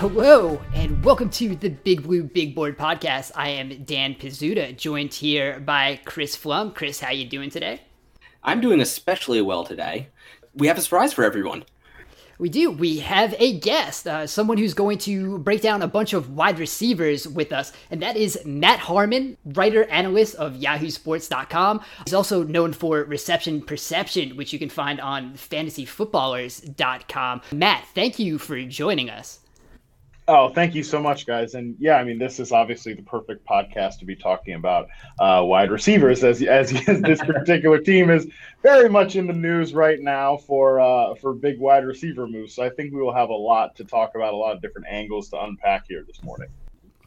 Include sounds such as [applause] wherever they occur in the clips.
Hello, and welcome to the Big Blue Big Board podcast. I am Dan Pizzuta, joined here by Chris Pflum. Chris, how you doing today? I'm doing especially well today. We have a surprise for everyone. We do. We have a guest, uh, someone who's going to break down a bunch of wide receivers with us, and that is Matt Harmon, writer analyst of YahooSports.com. He's also known for Reception Perception, which you can find on FantasyFootballers.com. Matt, thank you for joining us. Oh, thank you so much, guys. And yeah, I mean, this is obviously the perfect podcast to be talking about uh, wide receivers, as, as [laughs] as this particular team is very much in the news right now for uh, for big wide receiver moves. So I think we will have a lot to talk about, a lot of different angles to unpack here this morning.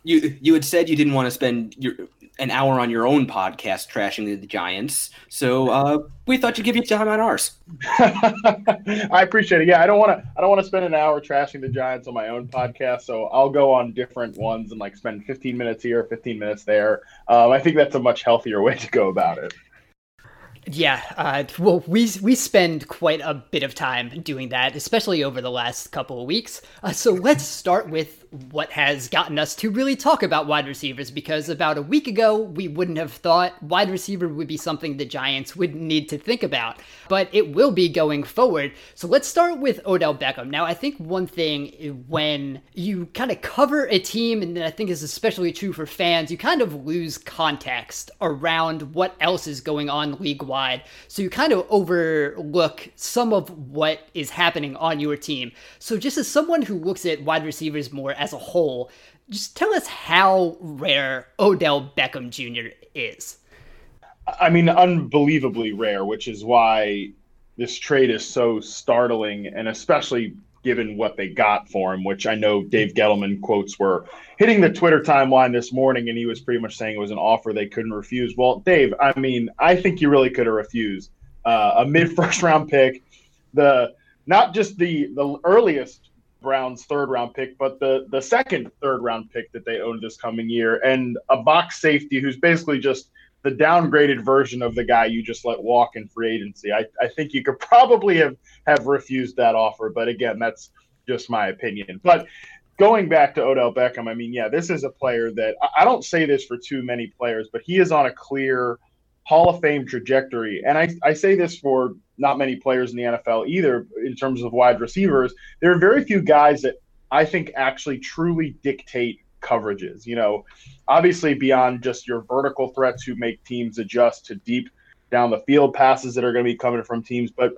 You you had said you didn't want to spend your an hour on your own podcast trashing the Giants. So uh, we thought you'd give you time on ours. [laughs] I appreciate it. Yeah, I don't want to. I don't want to spend an hour trashing the Giants on my own podcast. So I'll go on different ones and like spend 15 minutes here, 15 minutes there. Um, I think that's a much healthier way to go about it. Yeah, uh, well, we we spend quite a bit of time doing that, especially over the last couple of weeks. Uh, so let's start with what has gotten us to really talk about wide receivers because about a week ago we wouldn't have thought wide receiver would be something the Giants would need to think about, but it will be going forward. So let's start with Odell Beckham. Now, I think one thing when you kind of cover a team, and I think is especially true for fans, you kind of lose context around what else is going on league wide. So you kind of overlook some of what is happening on your team. So just as someone who looks at wide receivers more as a whole. Just tell us how rare Odell Beckham Jr. is. I mean, unbelievably rare, which is why this trade is so startling, and especially given what they got for him, which I know Dave Gettleman quotes were hitting the Twitter timeline this morning, and he was pretty much saying it was an offer they couldn't refuse. Well, Dave, I mean, I think you really could have refused uh, a mid first round pick, the not just the the earliest Browns third round pick, but the the second third round pick that they own this coming year, and a box safety who's basically just the downgraded version of the guy you just let walk in free agency. I, I think you could probably have have refused that offer, but again, that's just my opinion. But going back to Odell Beckham, I mean, yeah, this is a player that I don't say this for too many players, but he is on a clear Hall of Fame trajectory. And I, I say this for not many players in the NFL either, in terms of wide receivers. There are very few guys that I think actually truly dictate coverages. You know, obviously beyond just your vertical threats who make teams adjust to deep down the field passes that are going to be coming from teams, but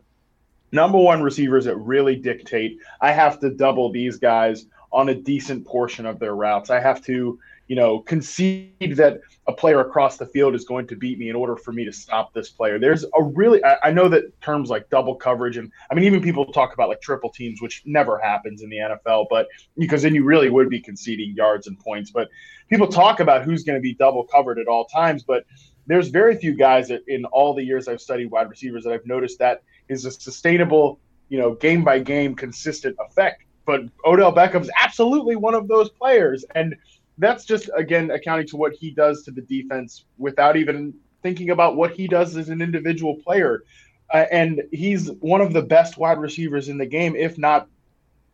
number one receivers that really dictate. I have to double these guys on a decent portion of their routes. I have to you know, concede that a player across the field is going to beat me in order for me to stop this player. There's a really, I, I, know that terms like double coverage, and I mean, even people talk about like triple teams, which never happens in the NFL, but because then you really would be conceding yards and points. But people talk about who's going to be double covered at all times, but there's very few guys that in all the years I've studied wide receivers that I've noticed that is a sustainable, you know, game by game, consistent effect. But Odell Beckham's absolutely one of those players. And that's just again accounting to what he does to the defense without even thinking about what he does as an individual player. Uh, and he's one of the best wide receivers in the game, if not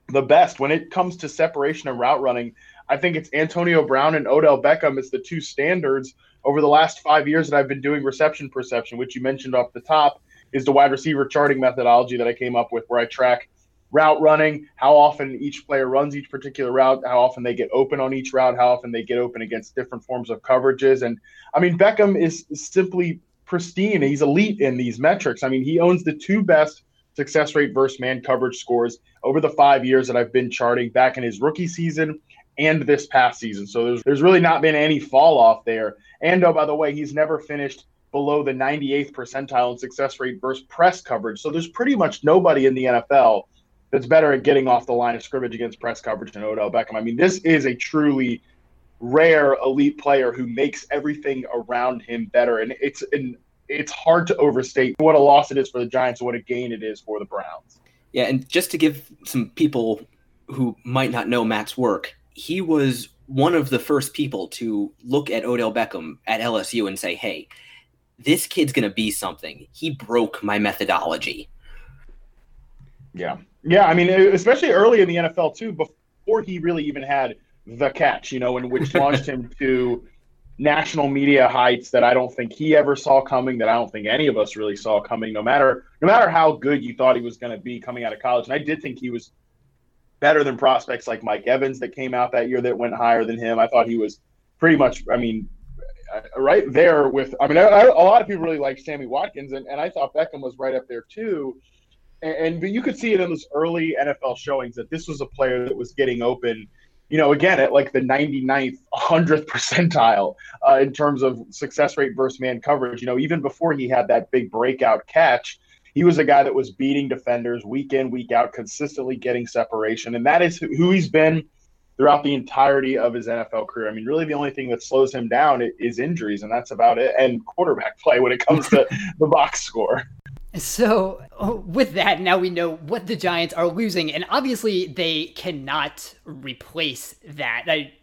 the best. When it comes to separation and route running, I think it's Antonio Brown and Odell Beckham as the two standards over the last five years that I've been doing reception perception, which you mentioned off the top, is the wide receiver charting methodology that I came up with where I track route running, how often each player runs each particular route, how often they get open on each route, how often they get open against different forms of coverages. And I mean, Beckham is simply pristine. He's elite in these metrics. I mean, he owns the two best success rate versus man coverage scores over the five years that I've been charting back in his rookie season and this past season. So there's there's really not been any fall off there. And oh, by the way, he's never finished below the 98th percentile in success rate versus press coverage. So there's pretty much nobody in the NFL that's better at getting off the line of scrimmage against press coverage than Odell Beckham. I mean, this is a truly rare elite player who makes everything around him better. And it's an it's hard to overstate what a loss it is for the Giants and what a gain it is for the Browns. Yeah, and just to give some people who might not know Matt's work, he was one of the first people to look at Odell Beckham at LSU and say, "Hey, this kid's going to be something." He broke my methodology. Yeah. Yeah, I mean, especially early in the NFL too, before he really even had the catch, you know, and which [laughs] launched him to national media heights that I don't think he ever saw coming, that I don't think any of us really saw coming, no matter no matter how good you thought he was going to be coming out of college. And I did think he was better than prospects like Mike Evans that came out that year that went higher than him. I thought he was pretty much, I mean, uh, right there with, I mean, I, I, a lot of people really like Sammy Watkins, and, and I thought Beckham was right up there too. And, you could see it in those early NFL showings that this was a player that was getting open – you know, again, at like the 99th, 100th percentile uh, in terms of success rate versus man coverage. You know, even before he had that big breakout catch, he was a guy that was beating defenders week in, week out, consistently getting separation. And that is who he's been throughout the entirety of his NFL career. I mean, really the only thing that slows him down is injuries, and that's about it. And quarterback [laughs] play when it comes to [laughs] the box score. So, oh, with that, now we know what the Giants are losing, and obviously they cannot replace that. I,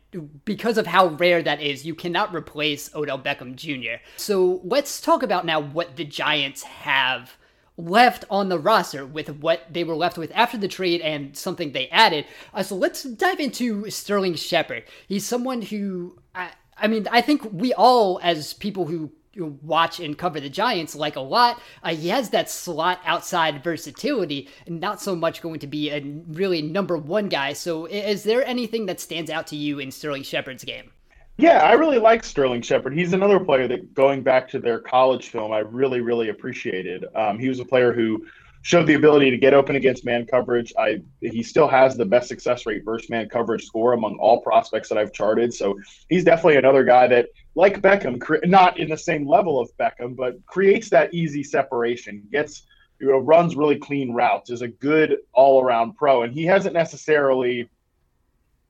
because of how rare that is, you cannot replace Odell Beckham Jr. So, let's talk about now what the Giants have left on the roster with what they were left with after the trade and something they added. Uh, so, let's dive into Sterling Shepard. He's someone who. I, I mean, I think we all, as people who watch and cover the Giants like a lot. Uh, he has that slot outside versatility, and not so much going to be a really number one guy. So, is there anything that stands out to you in Sterling Shepard's game? Yeah, I really like Sterling Shepard. He's another player that, going back to their college film, I really, really appreciated. Um, he was a player who showed the ability to get open against man coverage. I he still has the best success rate versus man coverage score among all prospects that I've charted. So he's definitely another guy that, like Beckham, cre- not in the same level of Beckham, but creates that easy separation, gets you know runs really clean routes, is a good all around pro, and he hasn't necessarily,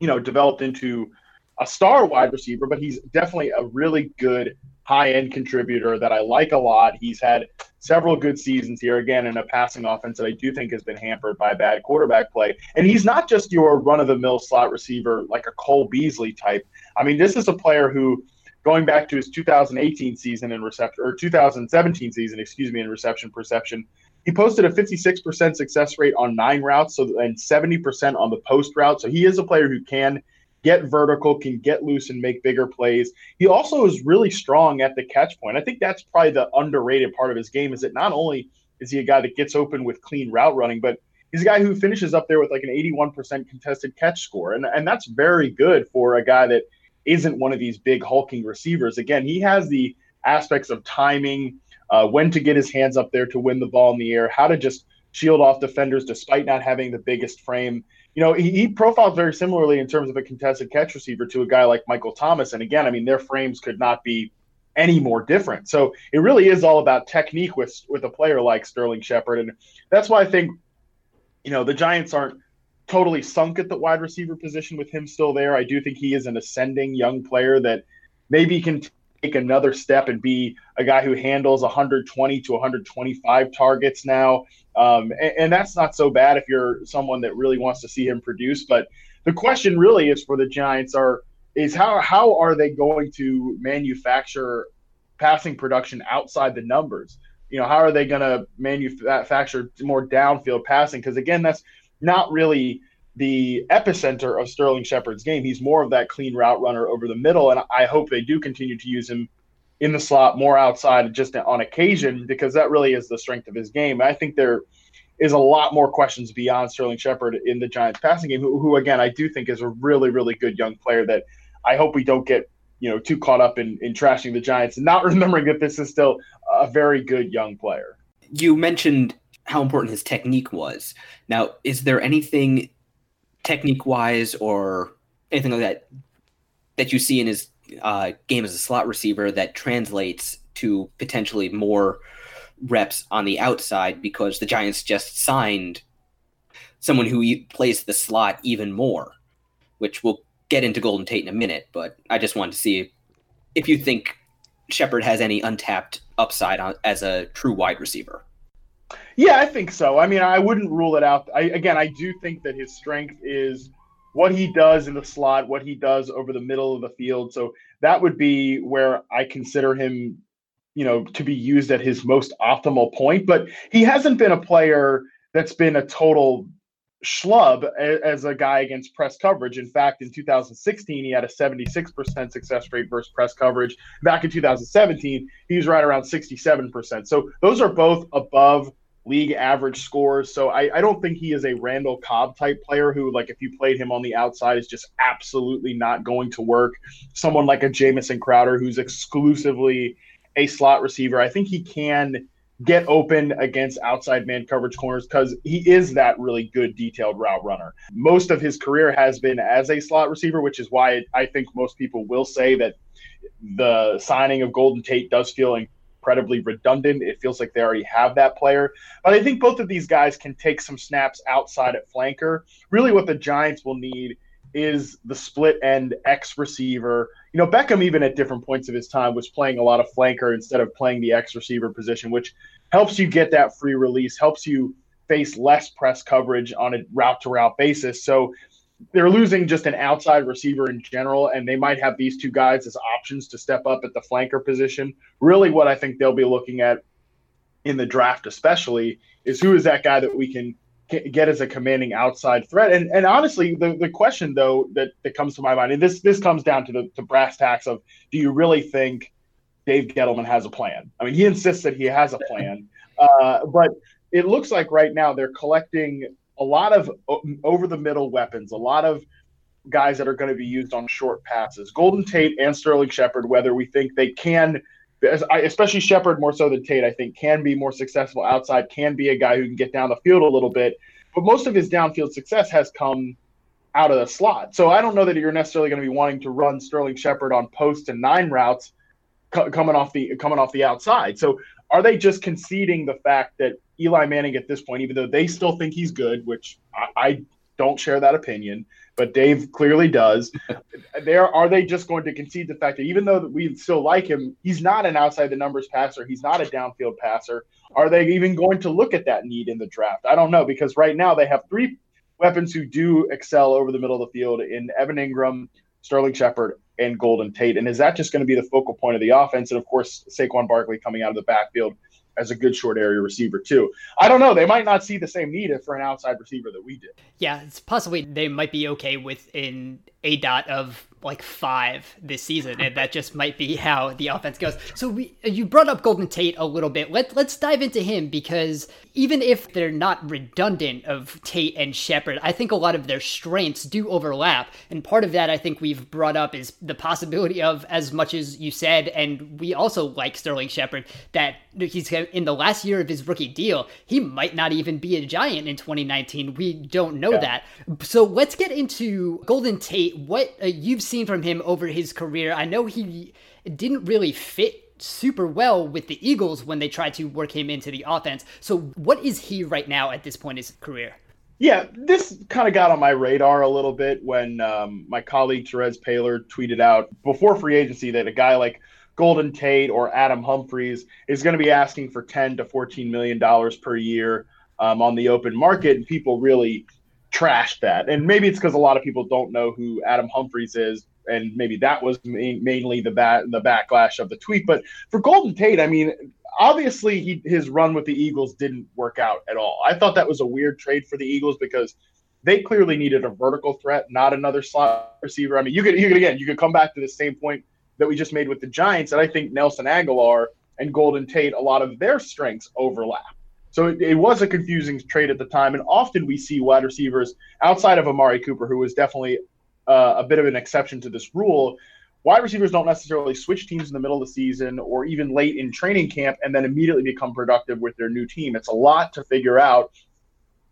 you know, developed into a star wide receiver, but he's definitely a really good high end contributor that I like a lot. He's had several good seasons here, again, in a passing offense that I do think has been hampered by bad quarterback play. And he's not just your run of the mill slot receiver like a Cole Beasley type. I mean, this is a player who, going back to his 2018 season in reception, or 2017 season, excuse me, in reception perception, he posted a 56% success rate on nine routes so and 70% on the post route. So he is a player who can get vertical, can get loose and make bigger plays. He also is really strong at the catch point. I think that's probably the underrated part of his game is that not only is he a guy that gets open with clean route running, but he's a guy who finishes up there with like an 81% contested catch score. And, and that's very good for a guy that isn't one of these big hulking receivers. Again, he has the aspects of timing, uh, when to get his hands up there to win the ball in the air, how to just shield off defenders despite not having the biggest frame you know, he, he profiles very similarly in terms of a contested catch receiver to a guy like Michael Thomas. And again, I mean, their frames could not be any more different. So it really is all about technique with with a player like Sterling Shepard, and that's why I think, you know, the Giants aren't totally sunk at the wide receiver position with him still there. I do think he is an ascending young player that maybe can take another step and be a guy who handles 120 to 125 targets now. Um, and, and, that's not so bad if you're someone that really wants to see him produce. But the question really is for the Giants are is how how are they going to manufacture passing production outside the numbers? You know, how are they going to manufacture more downfield passing? Because again, that's not really the epicenter of Sterling Shepard's game. He's more of that clean route runner over the middle, and I hope they do continue to use him in the slot more outside just on occasion because that really is the strength of his game. I think there is a lot more questions beyond Sterling Shepard in the Giants passing game, who, who again I do think is a really really good young player that I hope we don't get you know, too caught up in, in trashing the Giants and not [laughs] remembering that this is still a very good young player. You mentioned how important his technique was. Now, is there anything technique wise or anything like that that you see in his uh, game as a slot receiver that translates to potentially more reps on the outside because the Giants just signed someone who plays the slot even more, which we'll get into Golden Tate in a minute. But I just wanted to see if you think Shepard has any untapped upside on, as a true wide receiver. Yeah, I think so. I mean, I wouldn't rule it out. I, again, I do think that his strength is what he does in the slot, what he does over the middle of the field. So that would be where I consider him, you know, to be used at his most optimal point. But he hasn't been a player that's been a total schlub as a guy against press coverage. In fact, in 2016, he had a 76% success rate versus press coverage. Back in 2017, he was right around 67%. So those are both above league average scores. So I, I, don't think he is a Randall Cobb type player who, like, if you played him on the outside, is just absolutely not going to work. Someone like a Jamison Crowder who's exclusively a slot receiver. I think he can get open against outside man coverage corners because he is that really good detailed route runner. Most of his career has been as a slot receiver, which is why I think most people will say that the signing of Golden Tate does feel incredibly redundant. It feels like they already have that player. But I think both of these guys can take some snaps outside at flanker. Really, what the Giants will need is the split end X receiver. You know, Beckham, even at different points of his time, was playing a lot of flanker instead of playing the X receiver position, which helps you get that free release, helps you face less press coverage on a route to route basis. So they're losing just an outside receiver in general, and they might have these two guys as options to step up at the flanker position. Really, what I think they'll be looking at in the draft, especially, is who is that guy that we can get as a commanding outside threat. And and honestly, the, the question though that, that comes to my mind, and this this comes down to the to brass tacks of do you really think Dave Gettleman has a plan? I mean, he insists that he has a plan, uh, but it looks like right now they're collecting a lot of uh, over the middle weapons, a lot of guys that are going to be used on short passes. Golden Tate and Sterling Shepard, whether we think they can, especially Shepard more so than Tate, I think can be more successful outside, can be a guy who can get down the field a little bit. But most of his downfield success has come out of the slot. So I don't know that you're necessarily going to be wanting to run Sterling Shepard on post and nine routes coming off the coming off the outside. So are they just conceding the fact that Eli Manning at this point, even though they still think he's good, which I, I don't share that opinion, but Dave clearly does. [laughs] there are they just going to concede the fact that even though we still like him, he's not an outside the numbers passer, he's not a downfield passer. Are they even going to look at that need in the draft? I don't know because right now they have three weapons who do excel over the middle of the field in Evan Engram, Sterling Shepard, and Golden Tate. And is that just going to be the focal point of the offense? And of course, Saquon Barkley coming out of the backfield as a good short area receiver too. I don't know. They might not see the same need for an outside receiver that we did. Yeah, it's possibly they might be okay with in a dot of like five this season, and that just might be how the offense goes. So we, you brought up Golden Tate a little bit. Let let's dive into him because even if they're not redundant of Tate and Shepard, I think a lot of their strengths do overlap, and part of that I think we've brought up is the possibility of as much as you said, and we also like Sterling Shepard that he's in the last year of his rookie deal, he might not even be a Giant in 2019. We don't know yeah. that. So let's get into Golden Tate. What uh, you've seen from him over his career. I know he didn't really fit super well with the Eagles when they tried to work him into the offense. So, what is he right now at this point in his career? Yeah, this kind of got on my radar a little bit when um, my colleague Terez Paylor tweeted out before free agency that a guy like Golden Tate or Adam Humphries is going to be asking for 10 to 14 million dollars per year um, on the open market, and people really trashed that. And maybe it's because a lot of people don't know who Adam Humphries is, and maybe that was ma- mainly the bat the backlash of the tweet. But for Golden Tate, I mean, obviously he, his run with the Eagles didn't work out at all. I thought that was a weird trade for the Eagles because they clearly needed a vertical threat, not another slot receiver. I mean, you could you could again you could come back to the same point that we just made with the Giants, and I think Nelson Agholor and Golden Tate, a lot of their strengths overlap. So it, it, was a confusing trade at the time, and often we see wide receivers outside of Amari Cooper, who was definitely uh, a bit of an exception to this rule, wide receivers don't necessarily switch teams in the middle of the season or even late in training camp and then immediately become productive with their new team. It's a lot to figure out,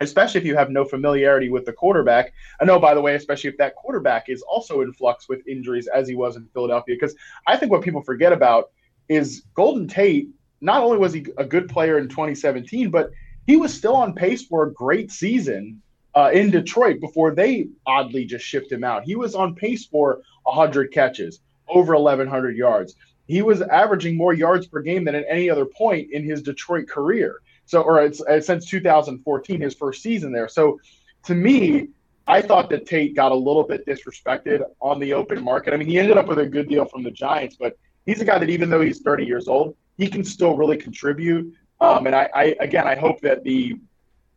especially if you have no familiarity with the quarterback. I know, by the way, especially if that quarterback is also in flux with injuries as he was in Philadelphia. Because I think what people forget about is Golden Tate, not only was he a good player in 2017, but he was still on pace for a great season uh, in Detroit before they oddly just shipped him out. He was on pace for 100 catches, over 1,100 yards. He was averaging more yards per game than at any other point in his Detroit career. So, or it's, it's since 2014, his first season there. So, to me, I thought that Tate got a little bit disrespected on the open market. I mean, he ended up with a good deal from the Giants, but he's a guy that even though he's 30 years old, he can still really contribute. Um, and I, I, again, I hope that the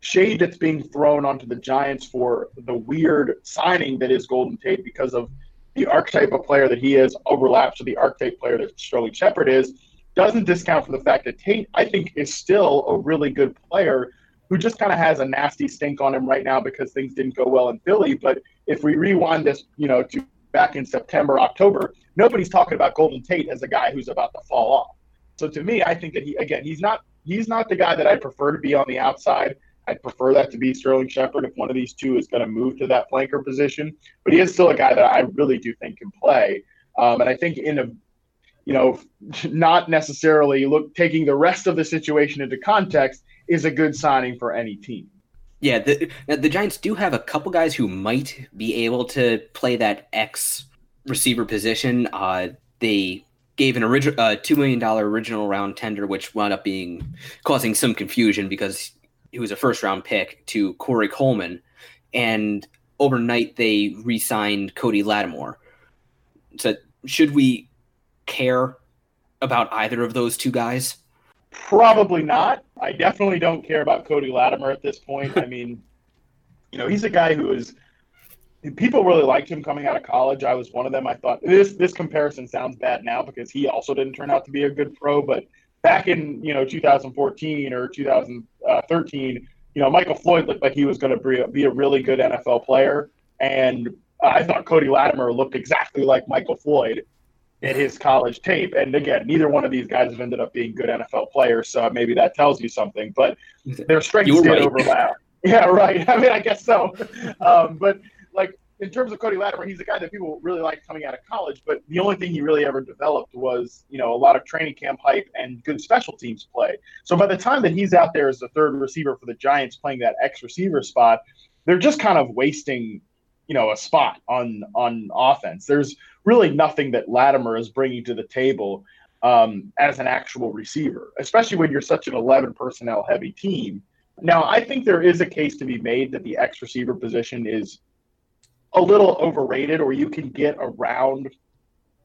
shade that's being thrown onto the Giants for the weird signing that is Golden Tate because of the archetype of player that he is overlaps with the archetype player that Sterling Shepard is, doesn't discount for the fact that Tate, I think, is still a really good player who just kind of has a nasty stink on him right now because things didn't go well in Philly. But if we rewind this, you know, to back in September, October, nobody's talking about Golden Tate as a guy who's about to fall off. So to me, I think that he again, he's not he's not the guy that I prefer to be on the outside. I'd prefer that to be Sterling Shepard if one of these two is going to move to that flanker position. But he is still a guy that I really do think can play. Um, and I think in a, you know, not necessarily look taking the rest of the situation into context is a good signing for any team. Yeah, the the Giants do have a couple guys who might be able to play that X receiver position. Uh, they gave an original uh, two million dollar original round tender, which wound up being causing some confusion because he was a first round pick to Corey Coleman, and overnight they re-signed Cody Latimer. So should we care about either of those two guys? Probably not. I definitely don't care about Cody Latimer at this point. I mean, you know, he's a guy who is people really liked him coming out of college. I was one of them. I thought this this comparison sounds bad now because he also didn't turn out to be a good pro, but back in you know 2014 or 2013, you know Michael Floyd looked like he was going to be a really good NFL player, and I thought Cody Latimer looked exactly like Michael Floyd in his college tape. And again, neither one of these guys have ended up being good NFL players, so maybe that tells you something. But their strengths did right. overlap. [laughs] Yeah, right. I mean, I guess so. Um, but like in terms of Cody Latimer, he's a guy that people really like coming out of college, but the only thing he really ever developed was, you know, a lot of training camp hype and good special teams play. So by the time that he's out there as the third receiver for the Giants playing that X receiver spot, they're just kind of wasting, you know, a spot on on offense. There's really nothing that Latimer is bringing to the table um, as an actual receiver, especially when you're such an 11 personnel heavy team. Now, I think there is a case to be made that the X receiver position is a little overrated or you can get around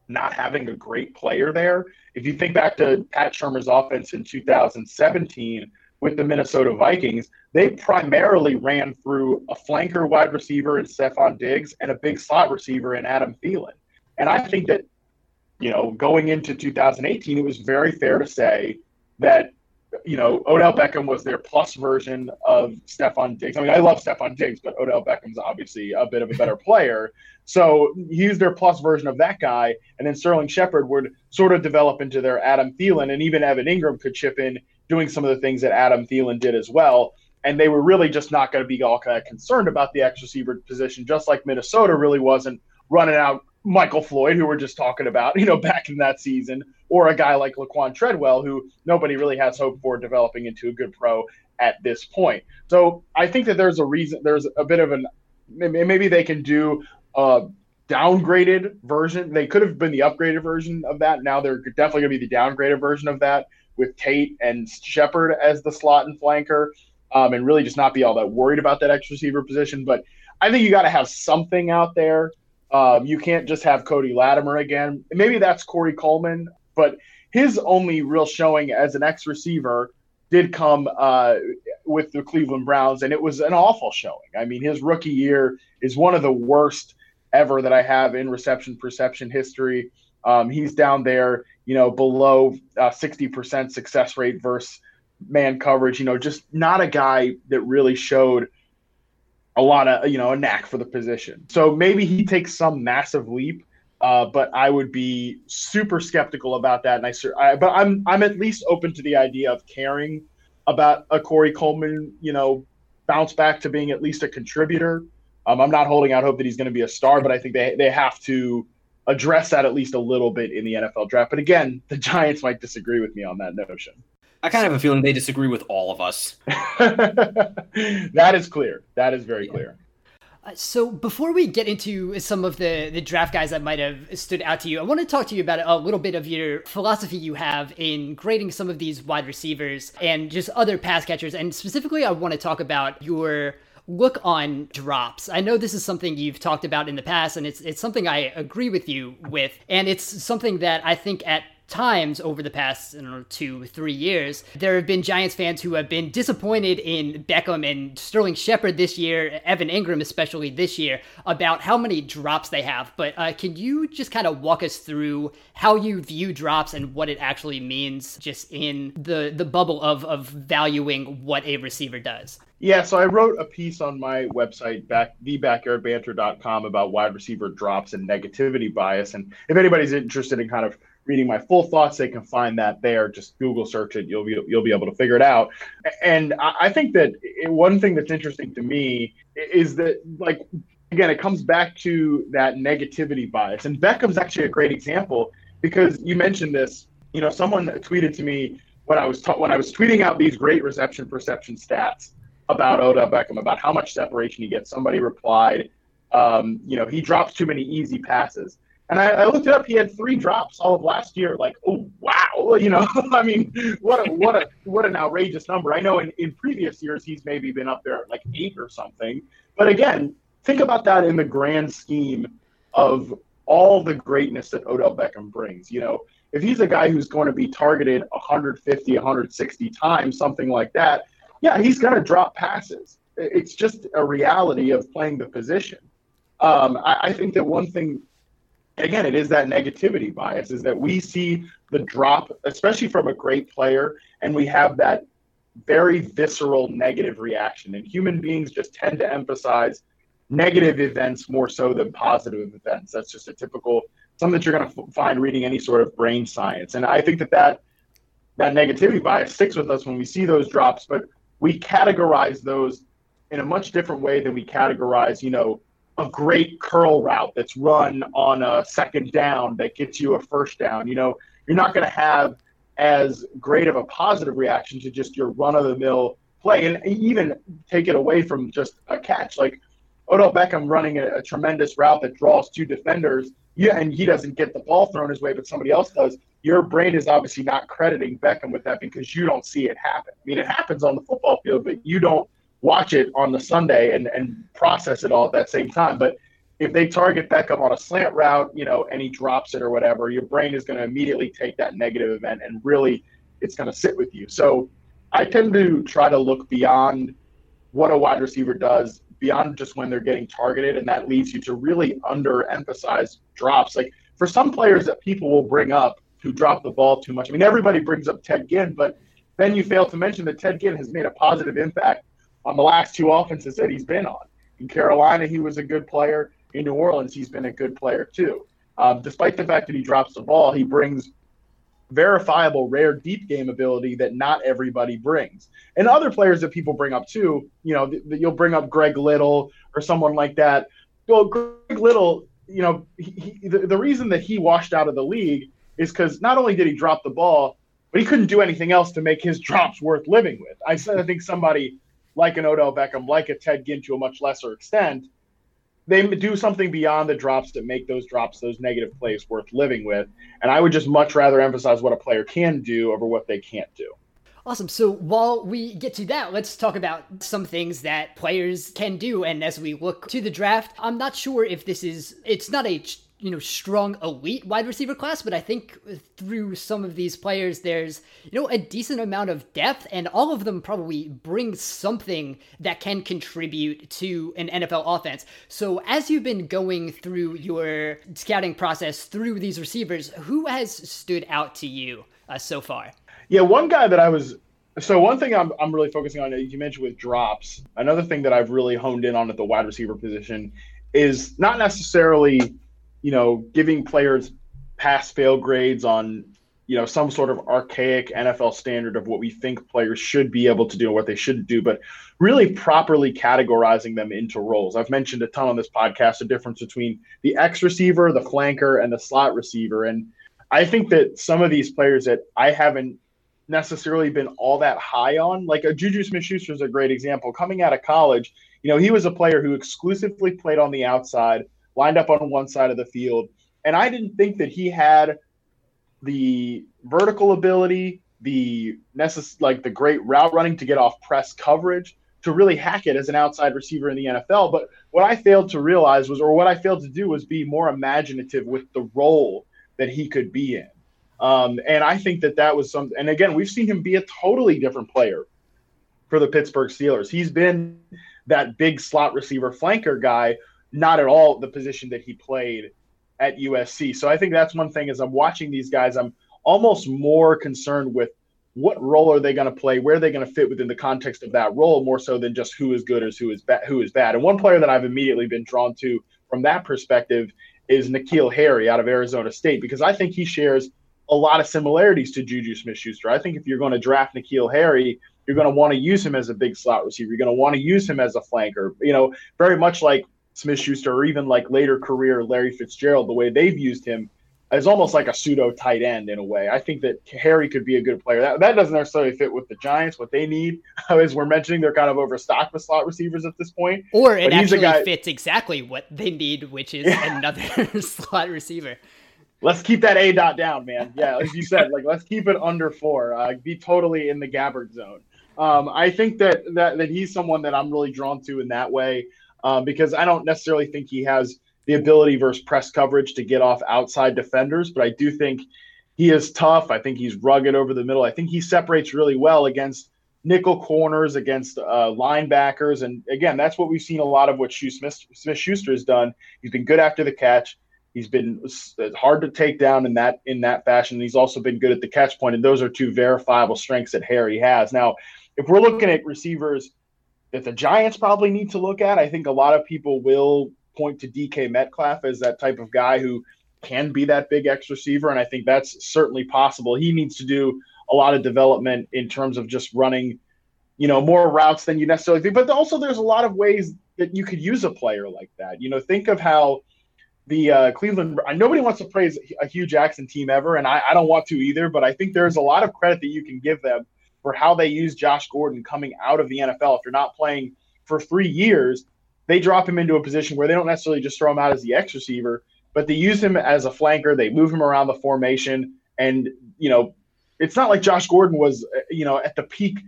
not having a great player there. If you think back to Pat Shurmur's offense in 2017 with the Minnesota Vikings, they primarily ran through a flanker wide receiver in Stefon Diggs and a big slot receiver in Adam Thielen. And I think that, you know, going into 2018, it was very fair to say that you know, Odell Beckham was their plus version of Stefon Diggs. I mean, I love Stefon Diggs, but Odell Beckham's obviously a bit of a better player. So he's their plus version of that guy. And then Sterling Shepard would sort of develop into their Adam Thielen, and even Evan Engram could chip in doing some of the things that Adam Thielen did as well. And they were really just not going to be all kind of concerned about the X receiver position, just like Minnesota really wasn't running out Michael Floyd, who we're just talking about, [laughs] you know, back in that season, or a guy like Laquan Treadwell, who nobody really has hope for developing into a good pro at this point. So I think that there's a reason, there's a bit of an, maybe they can do a downgraded version. They could have been the upgraded version of that. Now they're definitely going to be the downgraded version of that with Tate and Shepard as the slot and flanker, um, and really just not be all that worried about that X receiver position. But I think you got to have something out there um, you can't just have Cody Latimer again. Maybe that's Corey Coleman, but his only real showing as an ex receiver did come uh, with the Cleveland Browns, and it was an awful showing. I mean, his rookie year is one of the worst ever that I have in reception perception history. Um, he's down there, you know, below uh, 60% success rate versus man coverage. You know, just not a guy that really showed a lot of you know a knack for the position. So maybe he takes some massive leap Uh, but I would be super skeptical about that. And I, I, but I'm I'm at least open to the idea of caring about a Corey Coleman, you know, bounce back to being at least a contributor. Um, I'm not holding out hope that he's going to be a star, but I think they they have to address that at least a little bit in the NFL draft. But again, the [laughs] Giants might disagree with me on that notion. I kind of have a feeling they disagree with all of us. [laughs] that is clear. That is very yeah. clear. Uh, so before we get into some of the, the draft guys that might have stood out to you, I want to talk to you about a little bit of your philosophy you have in grading some of these wide receivers and just other pass catchers. And specifically, I want to talk about your look on drops. I know this is something you've talked about in the past, and it's it's something I agree with you with, and it's something that I think at times over the past know, two, three years, there have been Giants fans who have been disappointed in Beckham and Sterling Shepard this year, Evan Engram especially this year, about how many drops they have. But uh, can you just kind of walk us through how you view drops and what it actually means, just in the the bubble of of valuing what a receiver does? Yeah, so I wrote a piece on my website, back thebackyardbanter.com, about wide receiver drops and negativity bias. And if anybody's interested in kind of reading my full thoughts, they can find that there. Just Google search it; you'll be you'll be able to figure it out. And I think that one thing that's interesting to me is that like again, it comes back to that negativity bias. And Beckham's actually a great example because you mentioned this. You know, someone tweeted to me when I was ta- when I was tweeting out these great reception perception stats about Odell Beckham about how much separation he gets. Somebody replied, um, you know, he drops too many easy passes. And I, I, looked it up. He had three drops all of last year. Like, oh wow, [laughs] you know, [laughs] I mean, what a what a what an outrageous number. I know in, in previous years he's maybe been up there at like eight or something. But again, think about that in the grand scheme of all the greatness that Odell Beckham brings. You know, if he's a guy who's going to be targeted 150, 160 times, something like that, yeah, he's going to drop passes. It's just a reality of playing the position. Um, I, I think that one thing again, it is that negativity bias is that we see the drop, especially from a great player, and we have that very visceral negative reaction. And human beings just tend to emphasize negative events more so than positive events. That's just a typical something that you're going to f- find reading any sort of brain science. And I think that that that negativity bias sticks with us when we see those drops, but we categorize those in a much different way than we categorize, you know, a great curl route that's run on a second down that gets you a first down. You know, you're not going to have as great of a positive reaction to just your run of the mill play and even take it away from just a catch. Like Odell Beckham running a, a, tremendous route that draws two defenders, yeah, and he doesn't get the ball thrown his way, but somebody else does. Your brain is obviously not crediting Beckham with that because you don't see it happen. I mean, it happens on the football field, but you don't watch it on the Sunday and, and process it all at that same time. But if they target Beckham on a slant route, you know, and he drops it or whatever, your brain is going to immediately take that negative event and really it's going to sit with you. So I tend to try to look beyond what a wide receiver does, beyond just when they're getting targeted. And that leads you to really underemphasize drops. Like for some players that people will bring up who drop the ball too much. I mean, everybody brings up Ted Ginn, but then you fail to mention that Ted Ginn has made a positive impact on the last two offenses that he's been on. In Carolina, he was a good player. In New Orleans, he's been a good player too. Um, despite the fact that he drops the ball, he brings verifiable rare deep game ability that not everybody brings. And other players that people bring up too, you know, th- you'll bring up Greg Little or someone like that. Well, Greg Little, you know, he, he, the, the reason that he washed out of the league is because not only did he drop the ball, but he couldn't do anything else to make his drops worth living with. I, I think somebody like an Odell Beckham, like a Ted Ginn to a much lesser extent, they do something beyond the drops that make those drops, those negative plays worth living with. And I would just much rather emphasize what a player can do over what they can't do. Awesome. So while we get to that, let's talk about some things that players can do. And as we look to the draft, I'm not sure if this is, it's not a you know strong elite wide receiver class but i think through some of these players there's you know a decent amount of depth and all of them probably bring something that can contribute to an NFL offense. So as you've been going through your scouting process through these receivers who has stood out to you uh, so far? Yeah one guy that i was so one thing I'm, I'm really focusing on you mentioned with drops. Another thing that i've really honed in on at the wide receiver position is not necessarily you know, giving players pass fail grades on you know some sort of archaic NFL standard of what we think players should be able to do and what they shouldn't do, but really properly categorizing them into roles. I've mentioned a ton on this podcast the difference between the X receiver, the flanker, and the slot receiver, and I think that some of these players that I haven't necessarily been all that high on, like a Juju Smith-Schuster is a great example. Coming out of college, you know, he was a player who exclusively played on the outside, lined up on one side of the field, and I didn't think that he had the vertical ability, the necess- like the great route running to get off press coverage to really hack it as an outside receiver in the NFL. But what I failed to realize was, or what I failed to do was be more imaginative with the role that he could be in. Um, and I think that that was something. And again, we've seen him be a totally different player for the Pittsburgh Steelers. He's been that big slot receiver flanker guy, not at all the position that he played at USC. So I think that's one thing as I'm watching these guys, I'm almost more concerned with what role are they going to play, where are they going to fit within the context of that role, more so than just who is good or who is bad. Who is bad. And one player that I've immediately been drawn to from that perspective is N'Keal Harry out of Arizona State because I think he shares a lot of similarities to Juju Smith-Schuster. I think if you're going to draft N'Keal Harry, you're going to want to use him as a big slot receiver. You're going to want to use him as a flanker. You know, very much like Smith Schuster or even like later career Larry Fitzgerald, the way they've used him is almost like a pseudo tight end in a way. I think that Harry could be a good player. That, that doesn't necessarily fit with the Giants. What they need, [laughs] as we're mentioning, they're kind of overstocked with slot receivers at this point. Or it actually guy... fits exactly what they need, which is another [laughs] slot receiver. Let's keep that A dot down, man. Yeah, as you said, like let's keep it under four. Uh, be totally in the Gabbard zone. Um, I think that, that that he's someone that I'm really drawn to in that way um, because I don't necessarily think he has the ability versus press coverage to get off outside defenders, but I do think he is tough. I think he's rugged over the middle. I think he separates really well against nickel corners, against uh, linebackers, and again, that's what we've seen a lot of what Smith Schuster has done. He's been good after the catch. He's been hard to take down in that in that fashion. He's also been good at the catch point, and those are two verifiable strengths that Harry has. Now, if we're looking at receivers that the Giants probably need to look at. I think a lot of people will point to DK Metcalf as that type of guy who can be that big X receiver, and I think that's certainly possible. He needs to do a lot of development in terms of just running, you know, more routes than you necessarily think. But also, there's a lot of ways that you could use a player like that. You know, think of how the uh, Cleveland. Nobody wants to praise a Hue Jackson team ever, and I, I don't want to either. But I think there's a lot of credit that you can give them for how they use Josh Gordon coming out of the NFL. If you're not playing for three years, they drop him into a position where they don't necessarily just throw him out as the X receiver, but they use him as a flanker. They move him around the formation, and you know, it's not like Josh Gordon was, you know, at the peak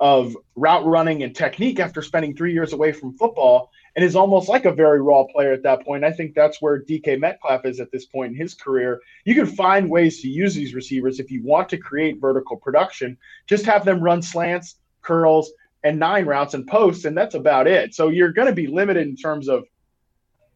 of route running and technique after spending three years away from football and is almost like a very raw player at that point. I think that's where DK Metcalf is at this point in his career. You can find ways to use these receivers if you want to create vertical production. Just have them run slants, curls, and nine routes and posts, and that's about it. So you're going to be limited in terms of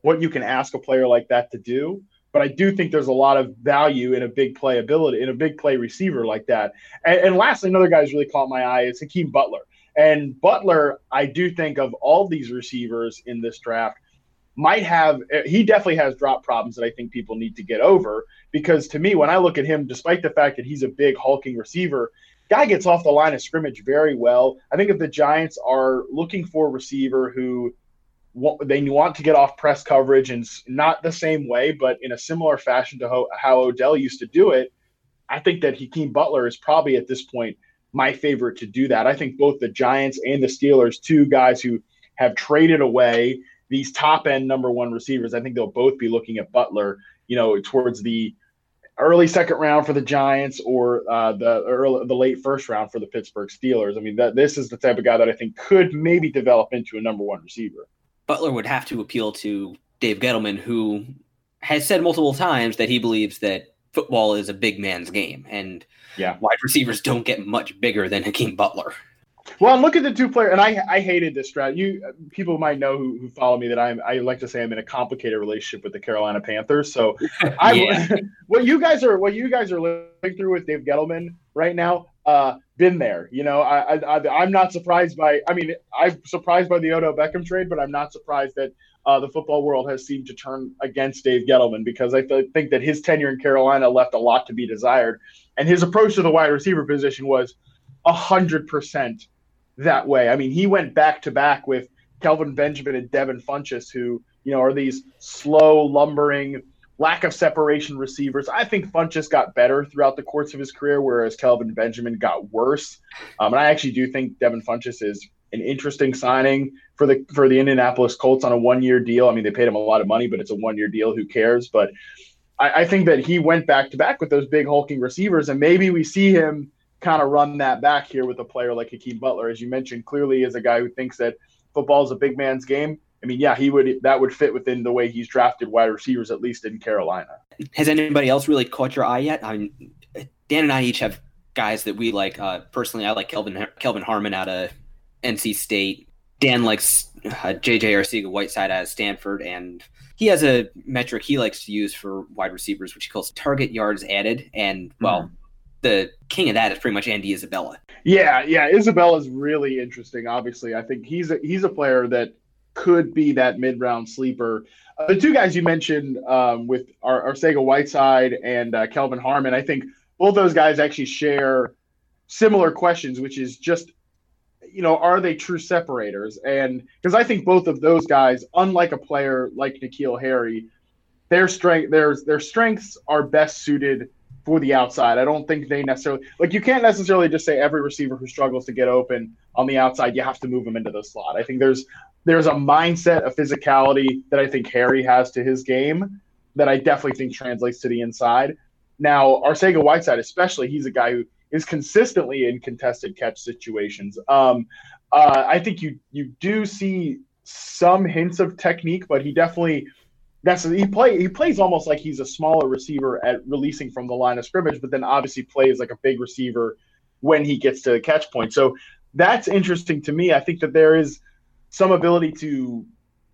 what you can ask a player like that to do. But I do think there's a lot of value in a big play ability, in a big play receiver like that. And, and lastly, another guy who's really caught my eye is Hakeem Butler. And Butler, I do think of all these receivers in this draft, might have he definitely has drop problems that I think people need to get over. Because to me when I look at him despite the fact that he's a big hulking receiver guy gets off the line of scrimmage very well. I think if the Giants are looking for a receiver who they want to get off press coverage and not the same way but in a similar fashion to how Odell used to do it I think that Hakeem Butler is probably at this point my favorite to do that. I think both the Giants and the Steelers, two guys who have traded away these top end number one receivers, I think they'll both be looking at Butler, you know, towards the early second round for the Giants or uh, the early, the late first round for the Pittsburgh Steelers. I mean, that this is the type of guy that I think could maybe develop into a number one receiver. Butler would have to appeal to Dave Gettleman, who has said multiple times that he believes that football is a big man's game, and yeah, wide receivers don't get much bigger than Hakeem Butler. Well, look at the two players, and I I hated this draft. You people might know who, who follow me that I'm I like to say I'm in a complicated relationship with the Carolina Panthers. So [laughs] I [laughs] what you guys are what you guys are living through with Dave Gettleman right now. uh, been there. You know, I, I, I am not surprised by. I mean, I'm surprised by the Odell Beckham trade, but I'm not surprised that uh, the football world has seemed to turn against Dave Gettleman because I th- think that his tenure in Carolina left a lot to be desired, and his approach to the wide receiver position was hundred percent that way. I mean, he went back to back with Kelvin Benjamin and Devin Funchess, who you know are these slow, lumbering lack of separation receivers. I think Funchess got better throughout the course of his career, whereas Kelvin Benjamin got worse. Um, and I actually do think Devin Funchess is an interesting signing for the for the Indianapolis Colts on a one year deal. I mean, they paid him a lot of money, but it's a one year deal. Who cares? But I, I think that he went back to back with those big hulking receivers, and maybe we see him kind of run that back here with a player like Hakeem Butler, as you mentioned. Clearly, is a guy who thinks that football is a big man's game. I mean, yeah, he would that would fit within the way he's drafted wide receivers, at least in Carolina. Has anybody else really caught your eye yet? I mean, Dan and I each have guys that we like. Uh, personally, I like Kelvin Kelvin Harmon out of NC State. Dan likes uh, JJ Arcega Whiteside out of Stanford, and he has a metric he likes to use for wide receivers, which he calls target yards added. And well, mm-hmm. the king of that is pretty much Andy Isabella. Yeah, yeah, Isabella is really interesting. Obviously, I think he's a, he's a player that could be that mid round sleeper. Uh, the two guys you mentioned um, with our, Arcega Whiteside and uh, Kelvin Harmon, I think both those guys actually share similar questions, which is just, you know, are they true separators? And because I think both of those guys, unlike a player like N'Keal Harry, their strength, their their strengths are best suited for the outside. I don't think they necessarily like you can't necessarily just say every receiver who struggles to get open on the outside, you have to move them into the slot. I think there's there's a mindset, a physicality that I think Harry has to his game that I definitely think translates to the inside. Now, Arcega Whiteside, especially, he's a guy who is consistently in contested catch situations. Um, uh, I think you you do see some hints of technique, but he definitely that's he play he plays almost like he's a smaller receiver at releasing from the line of scrimmage, but then obviously plays like a big receiver when he gets to the catch point. So that's interesting to me. I think that there is some ability to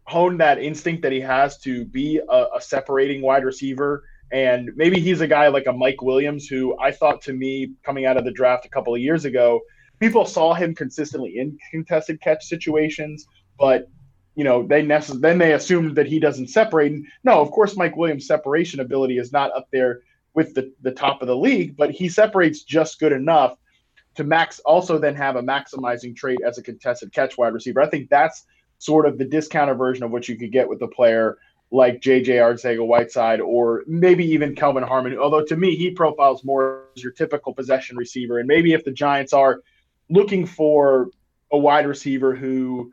hone that instinct that he has to be a, a, separating wide receiver. And maybe he's a guy like a Mike Williams, who I thought to me coming out of the draft a couple of years ago, people saw him consistently in contested catch situations, but you know they then they assumed that he doesn't separate. And no, of course, Mike Williams' separation ability is not up there with the, the top of the league, but he separates just good enough to max also then have a maximizing trait as a contested catch wide receiver. I think that's sort of the discounted version of what you could get with a player like JJ Arcega Whiteside or maybe even Kelvin Harmon. Although to me, he profiles more as your typical possession receiver. And maybe if the Giants are looking for a wide receiver who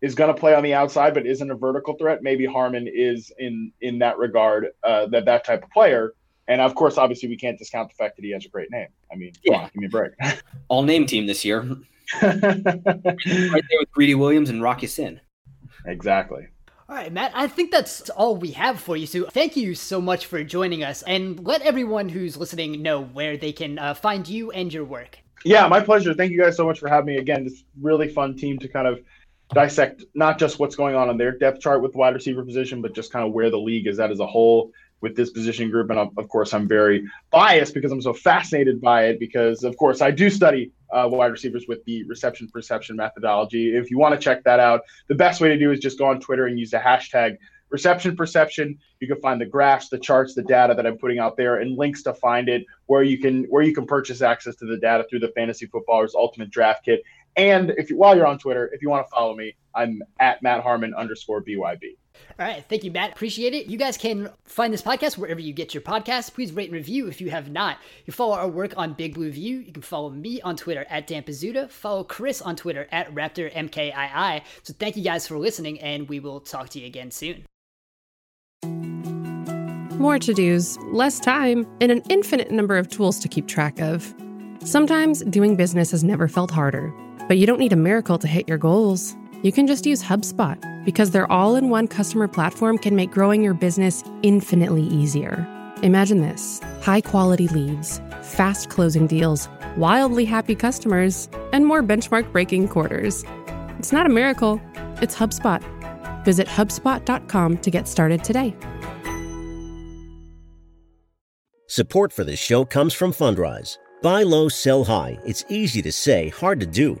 is going to play on the outside but isn't a vertical threat, maybe Harmon is in in that regard uh, that that type of player. And of course, obviously, we can't discount the fact that he has a great name. I mean, yeah. On, give me a break. [laughs] All name team this year. [laughs] right there with Greedy Williams and Rock Ya-Sin. Exactly. All right, Matt, I think that's all we have for you. So thank you so much for joining us and let everyone who's listening know where they can uh, find you and your work. Yeah, my pleasure. Thank you guys so much for having me again. This really fun team to kind of dissect not just what's going on on their depth chart with the wide receiver position, but just kind of where the league is at as a whole with this position group. And of course, I'm very biased because I'm so fascinated by it. Because of course, I do study uh, wide receivers with the reception perception methodology. If you want to check that out, the best way to do is just go on Twitter and use the hashtag reception perception. You can find the graphs, the charts, the data that I'm putting out there, and links to find it where you can where you can purchase access to the data through the Fantasy Footballers Ultimate Draft Kit. And if you, while you're on Twitter, if you want to follow me, I'm at Matt Harmon underscore BYB. All right. Thank you, Matt. Appreciate it. You guys can find this podcast wherever you get your podcasts. Please rate and review if you have not. You follow our work on Big Blue View. You can follow me on Twitter at Dan Pizzuta. Follow Chris on Twitter at RaptorMKII. So thank you guys for listening, and we will talk to you again soon. More to dos, less time, and an infinite number of tools to keep track of. Sometimes doing business has never felt harder, but you don't need a miracle to hit your goals you can just use HubSpot because their all in one customer platform can make growing your business infinitely easier. Imagine this high quality leads, fast closing deals, wildly happy customers, and more benchmark breaking quarters. It's not a miracle, it's HubSpot. Visit HubSpot.com to get started today. Support for this show comes from Fundrise. Buy low, sell high. It's easy to say, hard to do.